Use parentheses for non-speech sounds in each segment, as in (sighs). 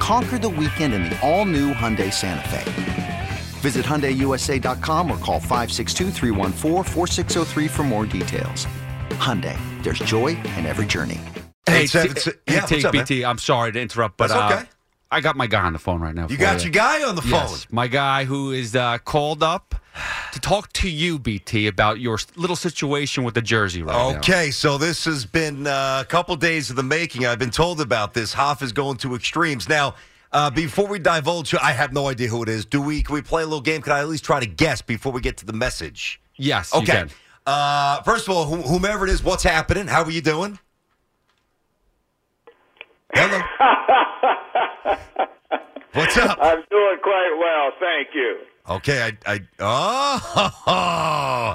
Conquer the weekend in the all new Hyundai Santa Fe. Visit HyundaiUSA.com or call 562 for more details. Hyundai, there's joy in every journey. Hey, Eight, seven, T- six- hey, take what's up, man? BT. I'm sorry to interrupt, but That's uh, okay. I got my guy on the phone right now. You for got your guy on the phone. Yes, my guy who is uh, called up to talk to you, BT, about your little situation with the jersey right now. Okay, so this has been uh, a couple days of the making. I've been told about this. Hoff is going to extremes. Now, uh, before we divulge, I have no idea who it is. Do we? Can we play a little game? Can I at least try to guess before we get to the message? Yes, you Okay. can. Uh, first of all, wh- whomever it is, what's happening? How are you doing? Hello. (laughs) what's up? I'm doing quite well, thank you. Okay, I, I, oh,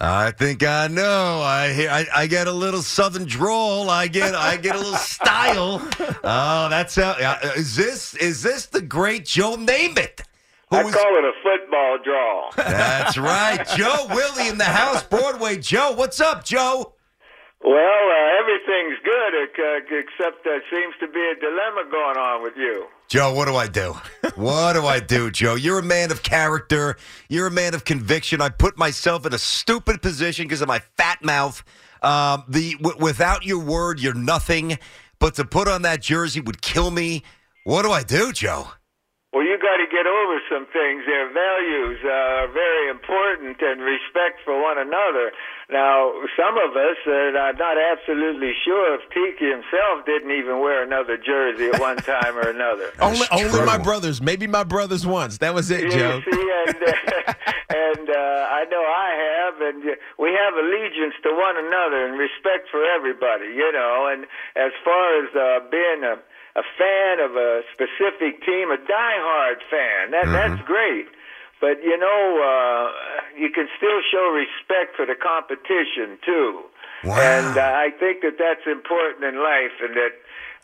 I think I know. I hear, I, I get a little southern drawl. I get, I get a little (laughs) style. Oh, that's how. uh, Is this, is this the great Joe Namath? Who I is- call it a football draw. that's right, (laughs) Joe Willie in the house, Broadway. Joe, what's up, Joe? Well, uh, everything's good uh, except there seems to be a dilemma going on with you. Joe, what do I do? What do I do, Joe? You're a man of character. You're a man of conviction. I put myself in a stupid position because of my fat mouth. Um, the w- without your word, you're nothing. But to put on that jersey would kill me. What do I do, Joe? Well, you got to get over some things. Their values uh, are very important and respect for one another. Now, some of us are not not absolutely sure if Tiki himself didn't even wear another jersey at one time or another. (laughs) Only, only my brothers. Maybe my brothers once. That was it, You Joe. see, and uh, (laughs) and uh, I know I have, and uh, we have allegiance to one another and respect for everybody, you know. And as far as uh, being a a fan of a specific team, a diehard fan, that that's great. But you know, uh, you can still show respect for the competition too. Wow. And uh, I think that that's important in life, and that.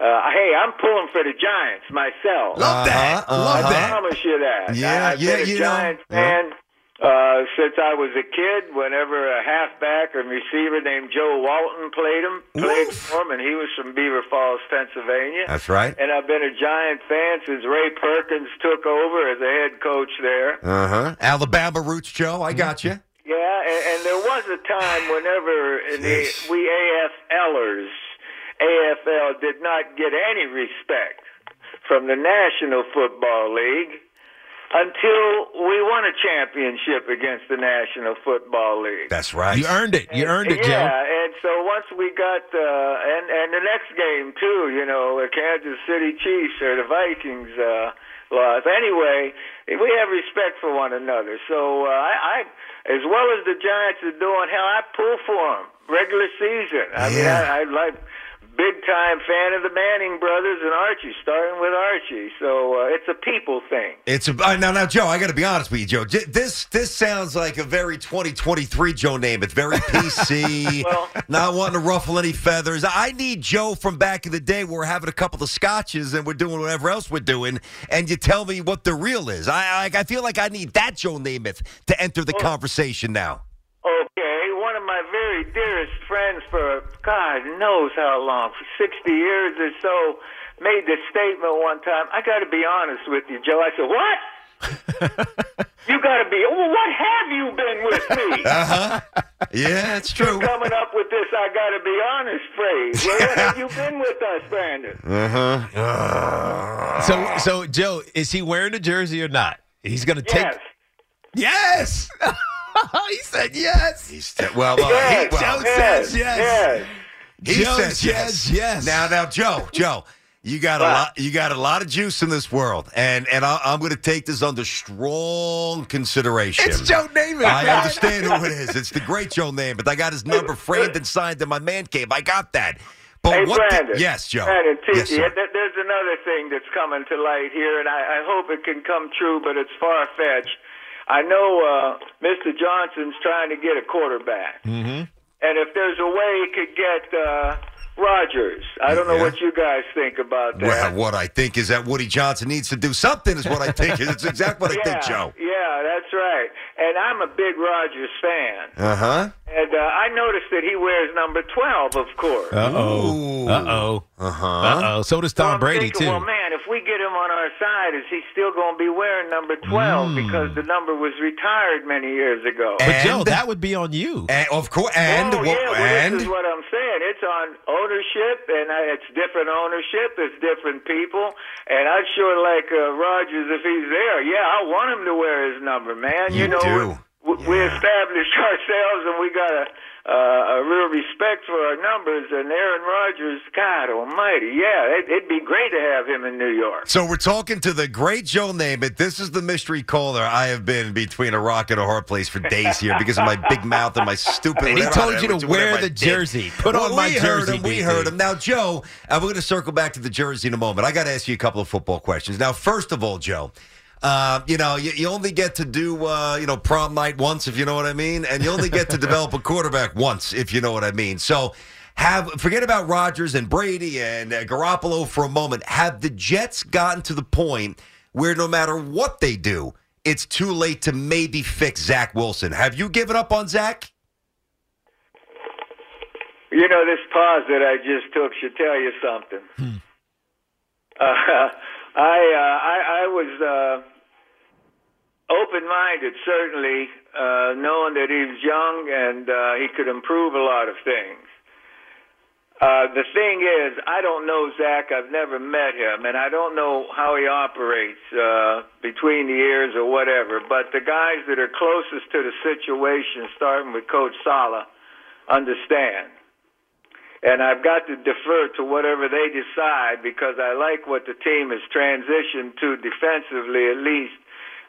Uh, hey, I'm pulling for the Giants myself. Love that. Uh-huh, Love uh-huh. I that. promise you that. Yeah, I, I've yeah, been a you know, Giants yeah. Uh, since I was a kid. Whenever a halfback and receiver named Joe Walton played him, played Oof. for him, and he was from Beaver Falls, Pennsylvania. That's right. And I've been a Giant fan since Ray Perkins took over as a head coach there. Uh huh. Alabama roots, Joe. I got you. Yeah, and, and there was a time whenever in (sighs) the, we AFLers, AFL did not get any respect from the National Football League until we won a championship against the National Football League. That's right. You earned it. You earned it, yeah, Joe. and so once we got uh, and and the next game too, you know, the Kansas City Chiefs or the Vikings uh, lost. Anyway, we have respect for one another. So uh, I, I, as well as the Giants are doing, hell, I pull for them regular season. I mean, Yeah. I, I like. Big time fan of the Manning brothers and Archie, starting with Archie. So uh, it's a people thing. It's a uh, now, now, Joe. I got to be honest with you, Joe. J- This this sounds like a very 2023 Joe name. It's very PC, (laughs) Well- not wanting to ruffle any feathers. I need Joe from back in the day. where We're having a couple of scotches and we're doing whatever else we're doing, and you tell me what the real is. I I, I feel like I need that Joe Namath to enter the conversation now. Okay, one of my very dearest friends for God knows how long, for 60 years or so, made this statement one time. I got to be honest with you, Joe. I said, What? (laughs) you got to be, well, what have you been with me? (laughs) Uh huh. Yeah, it's true. Coming up with this, I got to be honest phrase. Well, what have you been with us, Brandon? Uh huh. So, so Joe, is he wearing a jersey or not? He's going to take. Yes. (laughs) (laughs) Yes. he said yes. He's t- well, well, Yes. he, well Joe yes. says yes. yes. he Joe says says yes. Now, now, Joe, Joe, you got a lot. You got a lot of juice in this world, and and I, I'm going to take this under strong consideration. It's Joe Namath. I understand who it is. It's the great Joe Namath. I got his number framed and signed in my man cave. I got that. But hey, what? the- yes, Joe. Brandon, Tiki, yes, sir. th- there's another thing that's coming to light here, and I, I hope it can come true, but it's far fetched. I know uh, Mr. Johnson's trying to get a quarterback, mm-hmm. and if there's a way he could get uh, Rodgers, I don't know Yeah. what you guys think about that. Well, what I think is that Woody Johnson needs to do something. Is what I think. (laughs) It's exactly what I yeah, think, Joe. Yeah, that's right. And I'm a big Rodgers fan. Uh huh. And uh, I noticed that he wears number 12, of course. Uh oh. Uh oh. Uh huh. Uh oh. So does Tom I'm Brady thinking, too. Well, man, if we get him on our side, is he still going to be wearing number 12 Mm. because the number was retired many years ago? But Joe, that would be on you. And of course, and oh, yeah, well, and this is what I'm saying. It's on ownership, and uh, it's different ownership. It's different people, and I'd sure like uh, Rodgers if he's there. Yeah, I want him to wear his number, man. You know, do. We, we established (laughs) ourselves, and we got a, uh, a real respect for our numbers. And Aaron Rodgers, God Almighty, yeah, it, it'd be great to have him in New York. So we're talking to the great Joe Namath. This is the mystery caller. I have been between a rock and a hard place for days here because of my big mouth and my stupid. And he told you to wear the jersey. Put Well, on my we heard jersey, him. We heard him. Now, Joe, uh, we're going to circle back to the jersey in a moment. I got to ask you a couple of football questions. Now, first of all, Joe. Uh, you know, you, you only get to do, uh, you know, prom night once, if you know what I mean, and you only get to develop a (laughs) quarterback once, if you know what I mean. So, have forget about Rodgers and Brady and uh, Garoppolo for a moment. Have the Jets gotten to the point where no matter what they do, it's too late to maybe fix Zach Wilson? Have you given up on Zach? You know, this pause that I just took should tell you something. Uh, I, uh, I I was uh, open-minded, certainly, uh, knowing that he was young and uh, he could improve a lot of things. Uh, the thing is, I don't know Zach. I've never met him, and I don't know how he operates uh, between the ears or whatever. But the guys that are closest to the situation, starting with Coach Saleh, understand. And I've got to defer to whatever they decide because I like what the team has transitioned to defensively, at least.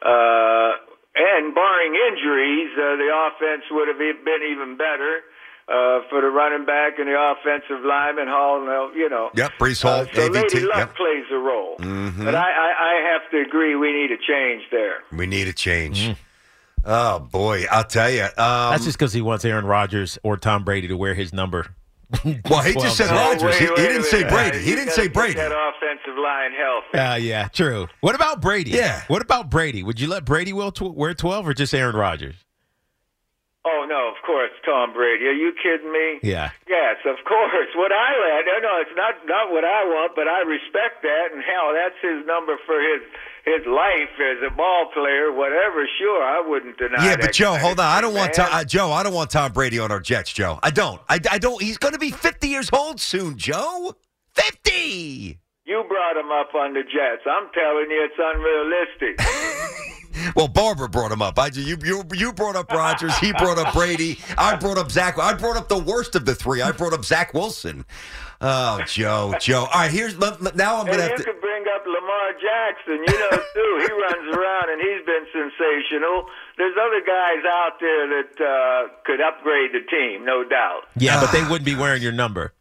Uh, and barring injuries, uh, the offense would have e- been even better uh, for the running back and the offensive lineman, Hall. You know. Yep, Breece Hall, Uh, so AVT, Lady Luck yep. plays a role, Mhm. but I, I, I have to agree we need a change there. We need a change. Oh boy, I'll tell you. Um, That's just because he wants Aaron Rodgers or Tom Brady to wear his number. (laughs) well, he just said Well, Rodgers. he, wait, he didn't wait, say Brady. He didn't say Brady. That offensive line healthy. Uh, yeah, true. What about Brady? Yeah. What about Brady? Would you let Brady wear wear 12 or just Aaron Rodgers? Oh no, of course, Tom Brady. Are you kidding me? Yeah. Yes, of course. What I no, no, it's not not what I want, but I respect that, and hell, that's his number for his his life as a ball player, whatever. Sure, I wouldn't deny. That. Yeah, but Joe, hold on. I don't want man. Tom, uh, Joe. I don't want Tom Brady on our Jets, Joe. I don't. I, I don't. He's going to be fifty years old soon, Joe. Fifty. You brought him up on the Jets. I'm telling you, it's unrealistic. (laughs) Well, Barbara brought him up. I you you you brought up Rodgers. He brought up Brady. I brought up Zach. I brought up the worst of the three. I brought up Zach Wilson. Oh, Joe, Joe. All right, here's let- let- now. I'm gonna you have to. could bring up Lamar Jackson. You know, too. He runs around and he's been sensational. There's other guys out there that uh, could upgrade the team, no doubt. Yeah, but they wouldn't be wearing your number.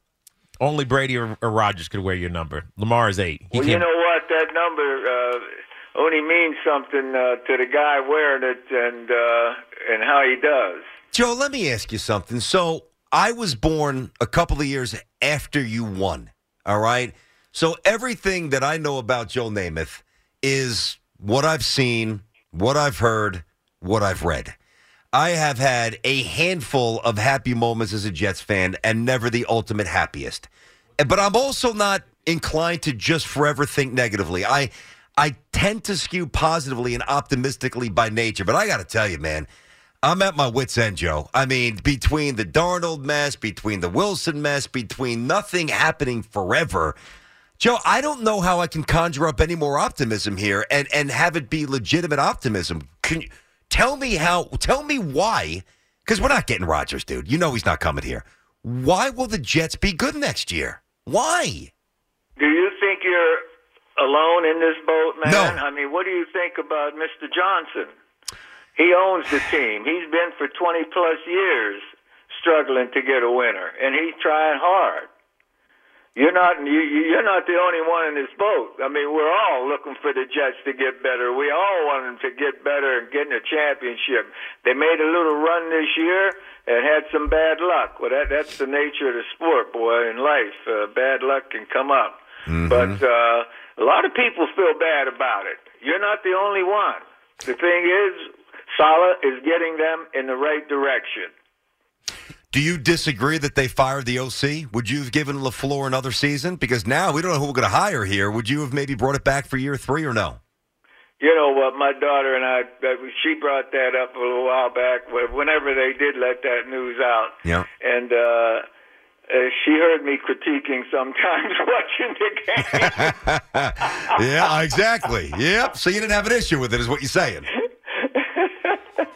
Only Brady or, or Rodgers could wear your number. Lamar is eight. He Well, you can't- know what? That number uh, only means something uh, to the guy wearing it and uh, and how he does. Joe, let me ask you something. So I was born a couple of years after you won. All right. So everything that I know about Joe Namath is what I've seen, what I've heard, what I've read. I have had a handful of happy moments as a Jets fan and never the ultimate happiest. But I'm also not inclined to just forever think negatively. I I tend to skew positively and optimistically by nature, but I got to tell you, man, I'm at my wits' end, Joe. I mean, between the Darnold mess, between the Wilson mess, between nothing happening forever. Joe, I don't know how I can conjure up any more optimism here and, and have it be legitimate optimism. Can you tell me how? Tell me why? Because we're not getting Rodgers, dude. You know he's not coming here. Why will the Jets be good next year? Why? Do you think you're alone in this boat, man? No. I mean, what do you think about Mr. Johnson? He owns the team. He's been for 20 plus years struggling to get a winner, and he's trying hard. You're not you, you- you're not the only one in this boat. I mean, we're all looking for the Jets to get better. We all want them to get better and get in a championship. They made a little run this year and had some bad luck. Well, that that's the nature of the sport, boy. In life, uh, bad luck can come up. But uh, a lot of people feel bad about it. You're not the only one. The thing is, Saleh is getting them in the right direction. Do you disagree that they fired the OC? Would you have given LaFleur another season? Because now we don't know who we're going to hire here. Would you have maybe brought it back for year three or no? You know what? My daughter and I, she brought that up a little while back. Whenever they did let that news out, Yeah. and uh, uh, she heard me critiquing sometimes (laughs) watching the game. (laughs) yeah, exactly. Yep. So you didn't have an issue with it, is what you're saying.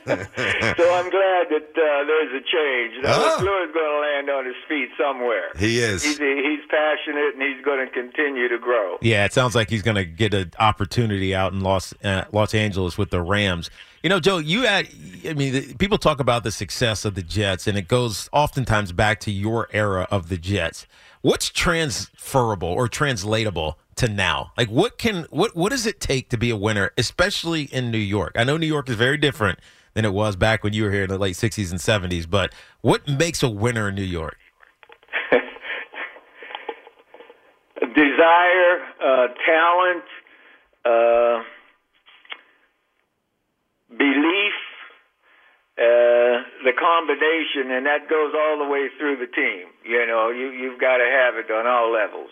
(laughs) so I'm glad that uh, there's a change. Now. LaFleur's going to land on his feet somewhere. He is. He's he's passionate and he's going to continue to grow. Yeah, it sounds like he's going to get an opportunity out in Los uh, Los Angeles with the Rams. You know, Joe, you had. I mean, the, people talk about the success of the Jets, and it goes oftentimes back to your era of the Jets. What's transferable or translatable to now? Like, what can what what does it take to be a winner, especially in New York? I know New York is very different than it was back when you were here in the late '60s and '70s, but what makes a winner in New York? (laughs) desire, uh, talent, uh, belief, uh, the combination, and that goes all the way through the team. You know, you you've got to have it on all levels.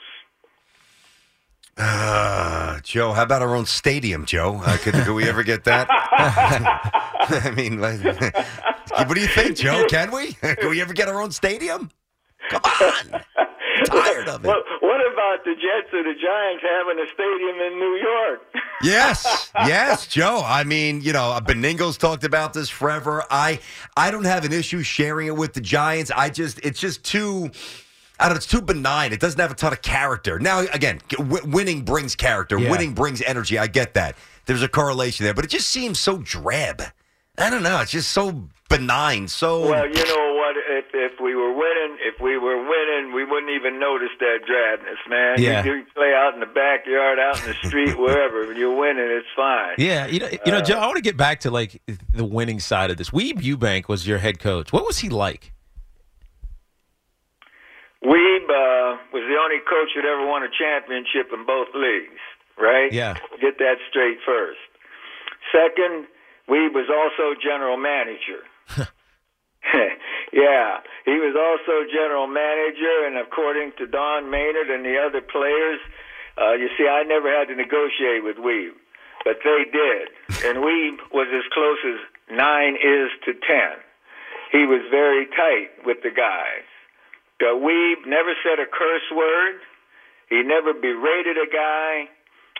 Uh, Joe, how about our own stadium, Joe? Uh, could, could we ever get that? (laughs) I mean, like, (laughs) what do you think, Joe? Can we? (laughs) Can we ever get our own stadium? Come on. I'm tired of it. What what about the Jets or the Giants having a stadium in New York? Yes, yes, Joe. I mean, you know, Benigno's talked about this forever. I, I don't have an issue sharing it with the Giants. I just, it's just too. I don't know, it's too benign. It doesn't have a ton of character. Now, again, w- winning brings character. Yeah. Winning brings energy. I get that. There's a correlation there, but it just seems so drab. I don't know. It's just so benign. So Well, you know what? If if we were winning, if we were winning, we wouldn't even notice that drabness, man. Yeah. You, you play out in the backyard, out in the street, (laughs) wherever. When you're winning, it's fine. Yeah, you know, you know, uh, Joe. I want to get back to like the winning side of this. Weeb Eubank was your head coach. What was he like? Weeb uh, was the only coach that ever won a championship in both leagues, right? Yeah. Get that straight first. Second, Weeb was also general manager. (laughs) (laughs) yeah, he was also general manager, and according to Don Maynard and the other players, uh, you see, I never had to negotiate with Weeb, but they did, (laughs) and Weeb was as close as nine is to ten. He was very tight with the guys. Uh, Weeb never said a curse word. He never berated a guy.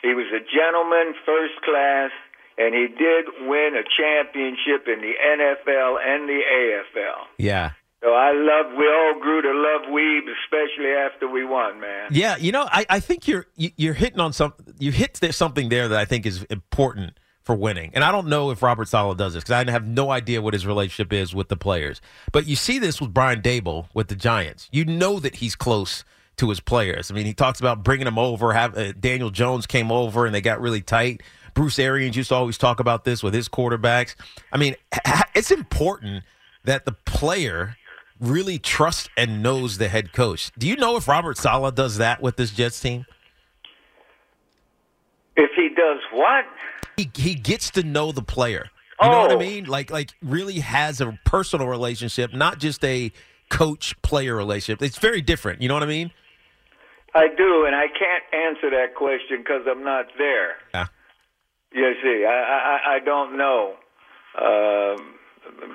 He was a gentleman, first class, and he did win a championship in the NFL and the AFL. Yeah, So I love. We all grew to love Weeb, especially after we won, man. yeah. You know, I, I think you're you- you're hitting on some. You hit something there that I think is important for winning. And I don't know if Robert Saleh does this because I have no idea what his relationship is with the players. But you see this with Brian Daboll with the Giants. You know that he's close to his players. I mean, he talks about bringing them over. Have uh, Daniel Jones came over and they got really tight. Bruce Arians used to always talk about this with his quarterbacks. I mean, it's important that the player really trusts and knows the head coach. Do you know if Robert Saleh does that with this Jets team? If he does what? He he gets to know the player. You know what I Oh. mean? Like like really has a personal relationship, not just a coach player relationship. It's very different. You know what I mean? I do, and I can't answer that question because I'm not there. Yeah. You see, I I, I don't know. Um,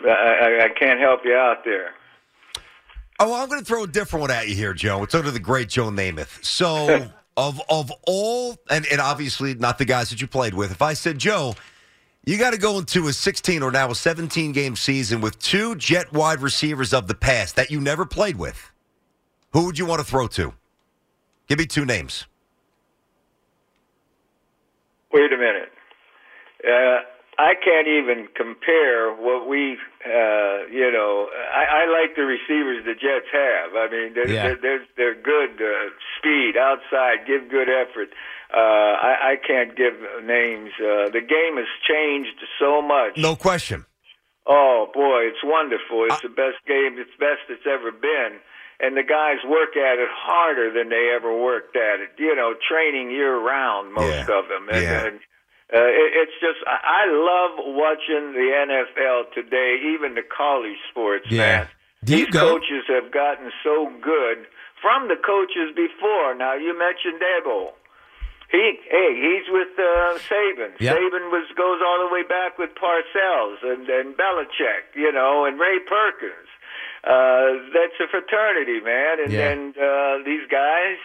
I, I I can't help you out there. Oh, I'm going to throw a different one at you here, Joe. It's under the great Joe Namath. So, (laughs) of of all, and, and obviously not the guys that you played with, if I said, Joe, you got to go into a 16 or now a 17 game season with two jet wide receivers of the past that you never played with, who would you want to throw to? Give me two names. Wait a minute. Uh, I can't even compare what we, uh, you know, I, I like the receivers the Jets have. I mean, they're, Yeah. they're, they're, they're good uh, speed outside, give good effort. Uh, I, I can't give names. Uh, the game has changed so much. No question. Oh boy, it's wonderful. It's the best game. It's best it's ever been. And the guys work at it harder than they ever worked at it. You know, training year round, most Yeah. of them. And, Yeah. and uh, it, it's just, I, I love watching the NFL today, even the college sports, Yeah. man. These go? coaches have gotten so good from the coaches before. Now you mentioned Daboll. He, hey, he's with uh, Saban. Yep. Saban was goes all the way back with Parcells and and Belichick, you know, and Ray Perkins. Uh, that's a fraternity, man, and Yeah. and uh, these guys,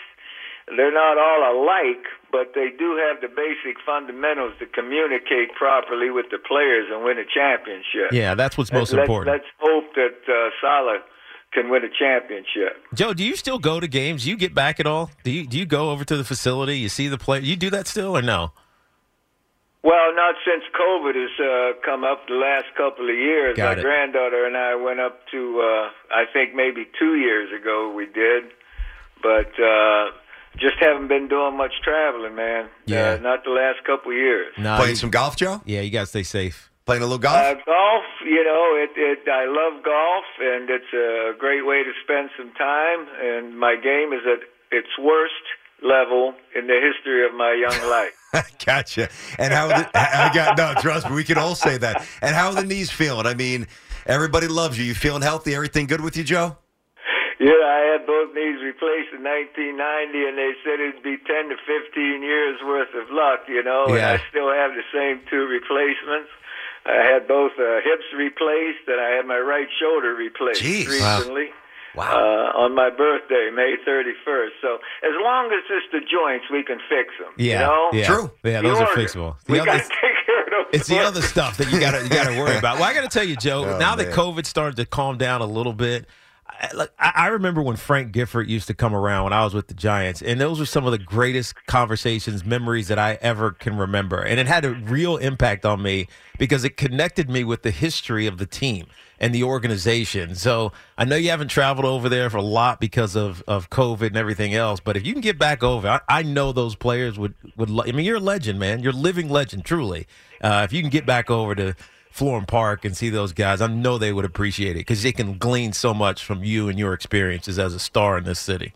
they're not all alike, but they do have the basic fundamentals to communicate properly with the players and win a championship. Yeah, that's what's most Let's- important. Let's hope that uh, Saleh can win a championship. Joe, do you still go to games? Do you get back at all? Do you do you go over to the facility? You see the play? You do that still or no? Well, not since COVID has uh, come up the last couple of years. Got My it. granddaughter and I went up to, uh, I think maybe two years ago we did, but uh, just haven't been doing much traveling, man. Yeah. Uh, not the last couple of years. No. Playing you- some golf, Joe? yeah, you gotta stay safe. Playing a little golf? Uh, golf, you know, it, it. I love golf, and it's a great way to spend some time. And my game is at its worst level in the history of my young (laughs) life. gotcha. And how the, I got no trust me, we can all say that. And how are the knees feeling? I mean, everybody loves you. You feeling healthy? Everything good with you, Joe? Yeah, I had both knees replaced in 1990, and they said it'd be 10 to 15 years worth of luck, you know. And I still have the same two replacements. I had both uh, hips replaced, and I had my right shoulder replaced Jeez. Recently. Wow. Uh, on my birthday, May 31st. So as long as it's the joints, we can fix them. Yeah, you know? yeah, True. Yeah, The those are fixable. The We other- got to take care of those. it's the other stuff that you gotta you gotta worry (laughs) about. Well, I gotta tell you, Joe. Oh, now that. COVID started to calm down a little bit. I, I remember when Frank Gifford used to come around when I was with the Giants, and those were some of the greatest conversations, memories that I ever can remember. And it had a real impact on me because it connected me with the history of the team and the organization. So I know you haven't traveled over there for a lot because of, of COVID and everything else, but if you can get back over, I, I know those players would would. I mean, you're a legend, man. You're a living legend, truly. Uh, if you can get back over to Florham Park and see those guys, I know they would appreciate it because they can glean so much from you and your experiences as a star in this city.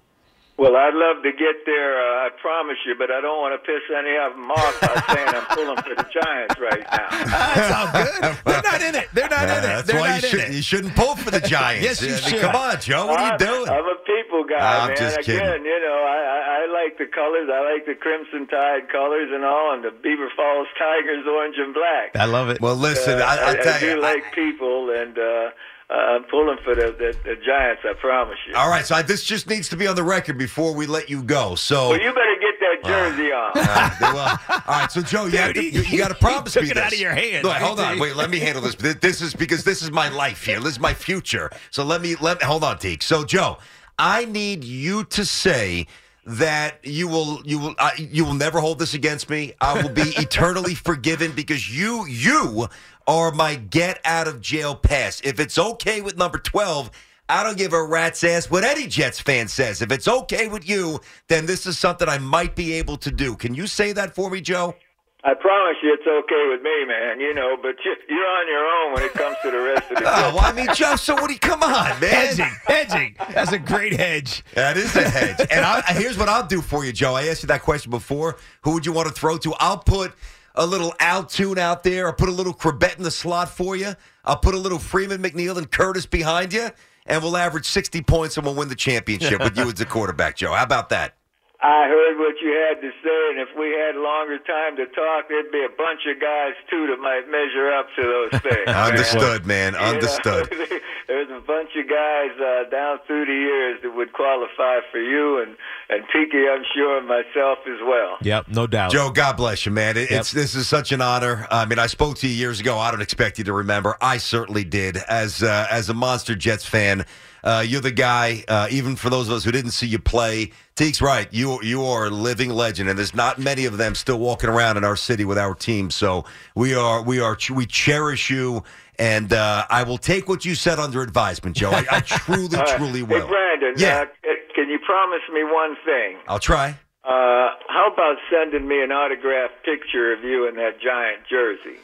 Well, I'd love to get there, uh, I promise you, but I don't want to piss any of them off by saying I'm pulling for the Giants right now. (laughs) That's all good. (laughs) They're not in it. They're not Yeah, in it. that's They're why you, not in should, it. you shouldn't pull for the (laughs) Giants. Yes, you I mean, should. Come on, Joe. What are you doing? I'm a people guy, I'm man. just Again, kidding. you know, I, I, I like the colors. I like the Crimson Tide colors and all, and the Beaver Falls Tigers orange and black. I love it. well, listen, Uh, I, I, tell do you. I- like people, and uh, I'm pulling for the, the, the Giants. I promise you. all right, so I, this just needs to be on the record before we let you go. So, Well, you better get that jersey on. Uh, well, all right, so Joe, you, have to, Dude, you, got to promise he me took it this. out of your hand. Look, hold on, wait, let me handle this. This is because this is my life here. This is my future. So let me let hold on, Teak. So Joe, I need you to say that you will you will uh, you will never hold this against me. I will be (laughs) eternally forgiven because you you are my get out of jail pass. If it's okay with number twelve. I don't give a rat's ass what any Jets fan says. If it's okay with you, then this is something I might be able to do. Can you say that for me, Joe? I promise you it's okay with me, man. You know, but you, you're on your own when it comes to the rest of the (laughs) Oh, well, I mean, Joe, so what do you, come on, man. hedging, hedging. That's a great hedge. That is a hedge. And I, here's what I'll do for you, Joe. I asked you that question before. Who would you want to throw to? I'll put a little Al Toon out there. I'll put a little Chrebet in the slot for you. I'll put a little Freeman, McNeil, and Curtis behind you. And we'll average 60 points and we'll win the championship with you as the quarterback, Joe. How about that? I heard what you had to say, and if we had longer time to talk, there'd be a bunch of guys too that might measure up to those (laughs) things. man. Understood, man. You know, Understood. (laughs) there's a bunch of guys uh, down through the years that would qualify for you, and and Tiki, I'm sure, and myself as well. Yep, no doubt. Joe, God bless you, man. It, Yep. It's this is such an honor. I mean, I spoke to you years ago. I don't expect you to remember. I certainly did. As uh, as a monster Jets fan, Uh, you're the guy. Uh, even for those of us who didn't see you play, Teek's right. You you are a living legend, and there's not many of them still walking around in our city with our team. So we are we are we cherish you, and uh, I will take what you said under advisement, Joe. I, I truly (laughs) truly Hey, will. Brandon, Yeah. uh, can you promise me one thing? I'll try. Uh, how about sending me an autographed picture of you in that giant jersey?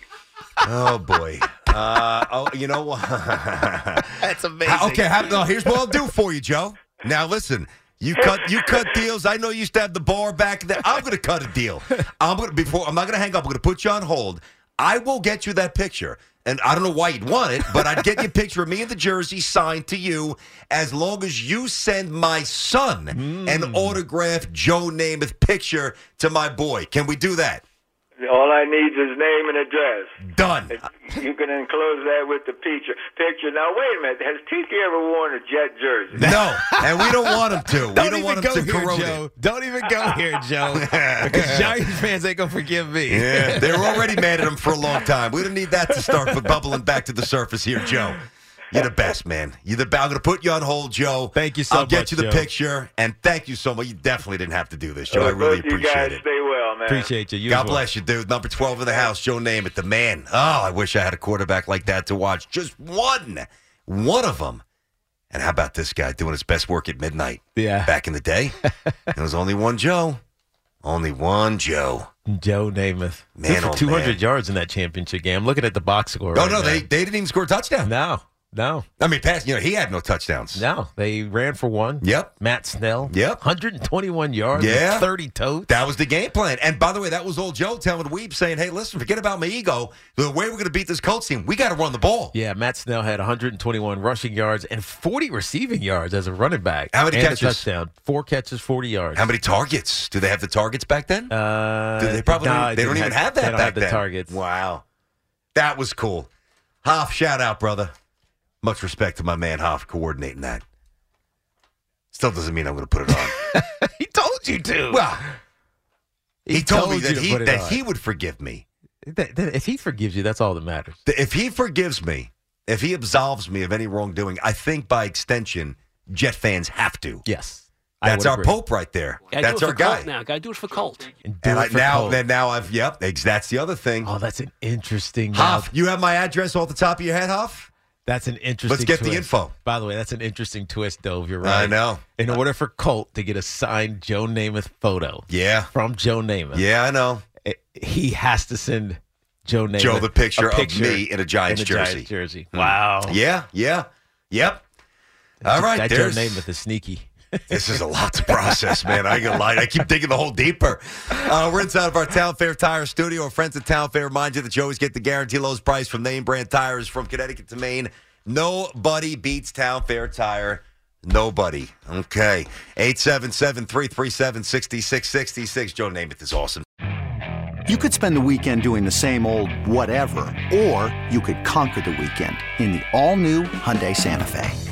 Oh boy. Uh, oh, you know what? (laughs) That's amazing. Okay, how, no, here's what I'll do for you, Joe. Now listen, you cut you cut deals. I know you used to have the bar back there. I'm going to cut a deal. I'm to before I'm not going to hang up. I'm going to put you on hold. I will get you that picture. And I don't know why you'd want it, but I'd get you a picture of me in the jersey signed to you as long as you send my son an autographed Joe Namath picture to my boy. Can we do that? All I need is name and address. Done. You can enclose that with the picture. Picture. Now, wait a minute. Has Tiki ever worn a Jet jersey? No, and we don't want him to. (laughs) Don't don't even want him go to here, corrode it. Joe. Don't even go here, Joe. (laughs) because Giants fans ain't gonna forgive me. Yeah, they were already mad at him for a long time. We don't need that to start bubbling back to the surface here, Joe. You're the best, man. You're the best. I'm going to put you on hold, Joe. Thank you so much. I'll get much, you the Joe. picture, and thank you so much. You definitely didn't have to do this, Joe. Uh, I Both really you appreciate guys it. stay well, man. Appreciate you. you God as well. bless you, dude. Number 12 in the house, Joe Namath, the man. Oh, I wish I had a quarterback like that to watch. Just one. One of them. And how about this guy doing his best work at midnight? Yeah. Back in the day, (laughs) there was only one Joe. Only one Joe. Joe Namath. Man, Threw oh, for 200 man. yards in that championship game. I'm looking at the box score. No, right no, now. they, they didn't even score a touchdown. No, no, I mean, pass. You know, he had no touchdowns. no. They ran for one. Yep. Matt Snell. Yep. 121 yards. Yeah. 30 totes. That was the game plan. And by the way, that was old Joe telling Weeb saying, "Hey, listen, forget about my ego. The way we're going to beat this Colts team, we got to run the ball." Yeah, Matt Snell had 121 rushing yards and 40 receiving yards as a running back. How many catches? Touchdown. Four catches, 40 yards. How many targets? Do they have the targets back then? Uh, Do they probably no, they don't even have that They don't back have the then. targets. Wow, that was cool. Hoff, shout out, brother. Much respect to my man Hoff coordinating that. Still doesn't mean I'm going to put it on. (laughs) he told you to. well, he, told, me that he that on. he would forgive me. That- that- if he forgives you, that's all that matters. Th- If he forgives me, if he absolves me of any wrongdoing, I think by extension, Jet fans have to. Yes. That's our agree. Pope right there. Gotta That's our for guy. Colt now. Got to do it for Colt. And, do And it I, for now, Colt. then now I've yep. That's the other thing. Oh, that's an interesting. Hoff, now- you have my address off the top of your head, Hoff. That's an interesting. Twist. Let's get the info. By the way, that's an interesting twist, Dove. You're right. I know. In order for Colt to get a signed Joe Namath photo Yeah, from Joe Namath, yeah, I know. it- he has to send Joe Namath Joe the picture, a of me in a Giants in a jersey. Giants jersey. Hmm. Wow. Yeah, yeah, yep. All right, that Joe. Namath is sneaky. This is a lot to process, man. I ain't gonna lie. I keep digging the hole deeper. Uh, we're inside of our Town Fair Tire Studio. Our friends at Town Fair remind you that you always get the guarantee lowest price from name brand tires from Connecticut to Maine. Nobody beats Town Fair Tire. Nobody. Okay. 877 337 6666. Joe Namath is awesome. You could spend the weekend doing the same old whatever, or you could conquer the weekend in the all-new Hyundai Santa Fe.